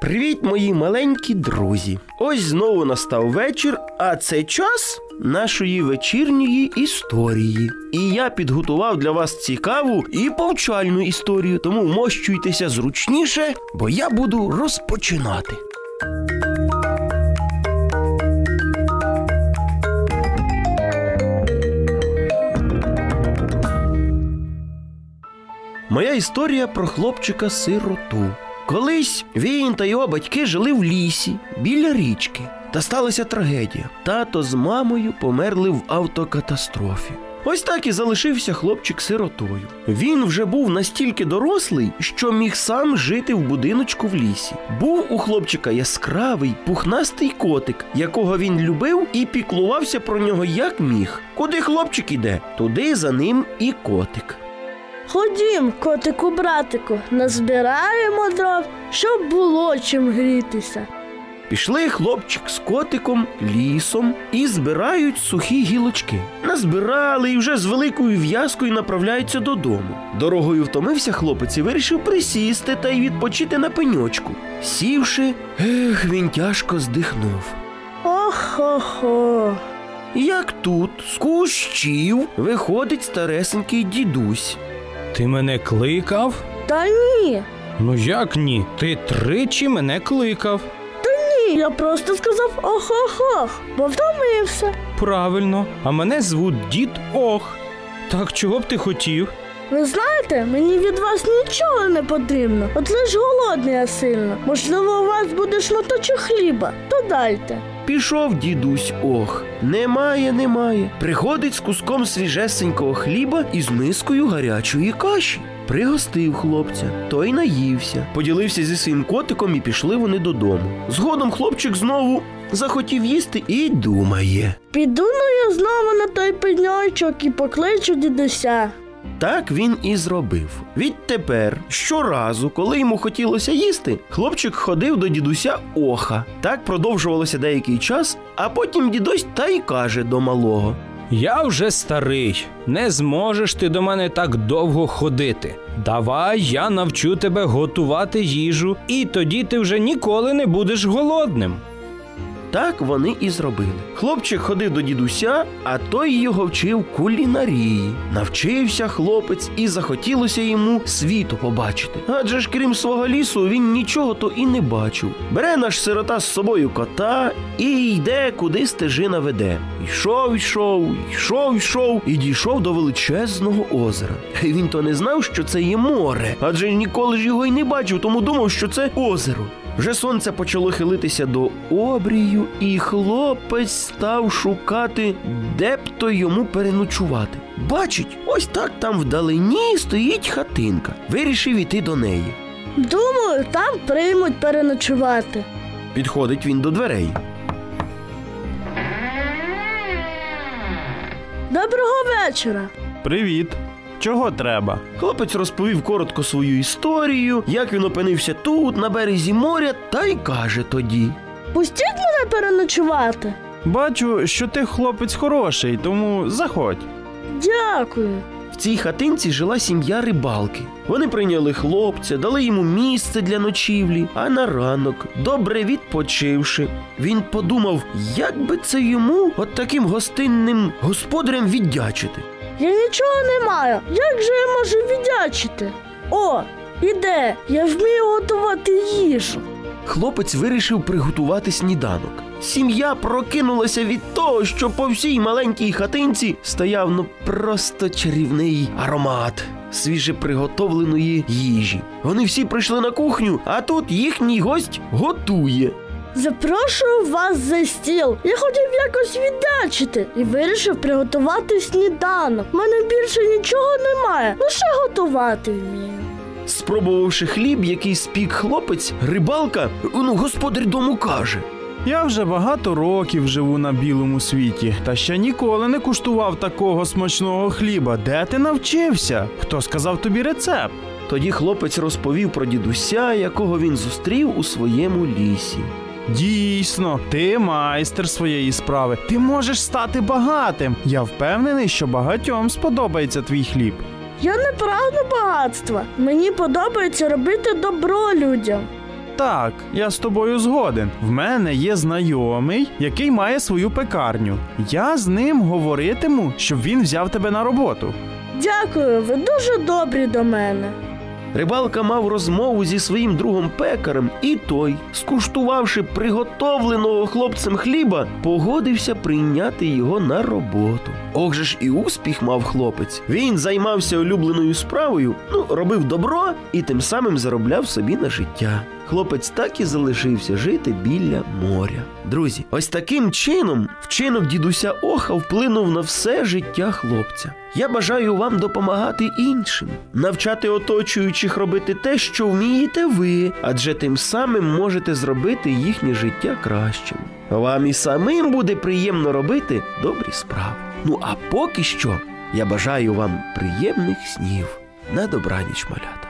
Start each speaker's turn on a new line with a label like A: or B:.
A: Привіт, мої маленькі друзі! Ось знову настав вечір, а це час нашої вечірньої історії. І я підготував для вас цікаву і повчальну історію, тому мощуйтеся зручніше, бо я буду розпочинати. Моя історія про хлопчика-сироту. Колись він та його батьки жили в лісі біля річки. Та сталася трагедія. Тато з мамою померли в автокатастрофі. Ось так і залишився хлопчик сиротою. Він вже був настільки дорослий, що міг сам жити в будиночку в лісі. Був у хлопчика яскравий, пухнастий котик, якого він любив і піклувався про нього як міг. Куди хлопчик іде, туди за ним і котик.
B: Ходім, котику братику, назбираємо дров, щоб було чим грітися.
A: Пішли хлопчик з котиком лісом і збирають сухі гілочки. Назбирали і вже з великою в'язкою направляються додому. Дорогою втомився хлопець і вирішив присісти та й відпочити на пеньочку. Сівши, ех, він тяжко здихнув.
B: Ох-хо-хо.
A: Як тут, з кущів, виходить старесенький дідусь.
C: Ти мене кликав?
B: Та ні.
C: Ну як ні? Ти тричі мене кликав.
B: Та Ні, я просто сказав ох-ох-ох, бо втомився.
C: Правильно, а мене звуть дід Ох. Так чого б ти хотів?
B: Ви знаєте, мені від вас нічого не потрібно. От лиш голодний я сильно. Можливо, у вас буде шматочок хліба, то дайте.
A: Пішов дідусь ох. Немає, немає. Приходить з куском свіжесенького хліба і з мискою гарячої каші. Пригостив хлопця, той наївся, поділився зі своїм котиком і пішли вони додому. Згодом хлопчик знову захотів їсти і думає.
B: Піду ну я знову на той пеньочок і покличу дідуся.
A: Так він і зробив. Відтепер, щоразу, коли йому хотілося їсти, хлопчик ходив до дідуся оха. Так продовжувалося деякий час, а потім дідусь та й каже до малого.
C: Я вже старий, не зможеш ти до мене так довго ходити. Давай я навчу тебе готувати їжу, і тоді ти вже ніколи не будеш голодним.
A: Так вони і зробили. Хлопчик ходив до дідуся, а той його вчив кулінарії. Навчився хлопець і захотілося йому світу побачити. Адже ж крім свого лісу, він нічого то і не бачив. Бере наш сирота з собою кота і йде, куди стежина веде. Йшов, йшов, йшов, йшов і дійшов до величезного озера. І Він то не знав, що це є море, адже ніколи ж його й не бачив, тому думав, що це озеро. Вже сонце почало хилитися до обрію, і хлопець став шукати, де б то йому переночувати. Бачить, ось так там вдалині стоїть хатинка. Вирішив іти до неї.
B: Думаю, там приймуть переночувати.
A: Підходить він до дверей.
B: Доброго вечора.
D: Привіт. Чого треба?
A: Хлопець розповів коротко свою історію, як він опинився тут, на березі моря, та й каже тоді.
B: Пустіть мене переночувати.
D: Бачу, що ти хлопець хороший, тому заходь.
B: Дякую.
A: В цій хатинці жила сім'я рибалки. Вони прийняли хлопця, дали йому місце для ночівлі, а на ранок, добре відпочивши, він подумав, як би це йому от таким гостинним господарям віддячити.
B: Я нічого не маю. Як же я можу віддячити? О, іде, я вмію готувати їжу.
A: Хлопець вирішив приготувати сніданок. Сім'я прокинулася від того, що по всій маленькій хатинці стояв ну просто чарівний аромат свіже приготовленої їжі. Вони всі прийшли на кухню, а тут їхній гость готує.
B: Запрошую вас за стіл. Я хотів якось віддячити і вирішив приготувати сніданок. У мене більше нічого немає, лише готувати вмію.
A: Спробувавши хліб, який спік хлопець, рибалка, ну, господар дому каже.
D: Я вже багато років живу на білому світі, та ще ніколи не куштував такого смачного хліба. Де ти навчився? Хто сказав тобі рецепт?
A: Тоді хлопець розповів про дідуся, якого він зустрів у своєму лісі.
D: Дійсно, ти майстер своєї справи. Ти можеш стати багатим. Я впевнений, що багатьом сподобається твій хліб.
B: Я не прагну багатства. Мені подобається робити добро людям.
D: Так, я з тобою згоден. В мене є знайомий, який має свою пекарню. Я з ним говоритиму, щоб він взяв тебе на роботу.
B: Дякую, ви дуже добрі до мене.
A: Рибалка мав розмову зі своїм другом пекарем, і той, скуштувавши приготовленого хлопцем хліба, погодився прийняти його на роботу. Ох же ж і успіх мав хлопець. Він займався улюбленою справою, ну, робив добро і тим самим заробляв собі на життя. Хлопець так і залишився жити біля моря. Друзі, ось таким чином вчинок дідуся Оха вплинув на все життя хлопця. Я бажаю вам допомагати іншим, навчати оточуючих робити те, що вмієте ви, адже тим самим можете зробити їхнє життя кращим. Вам і самим буде приємно робити добрі справи. Ну а поки що я бажаю вам приємних снів на добраніч малята.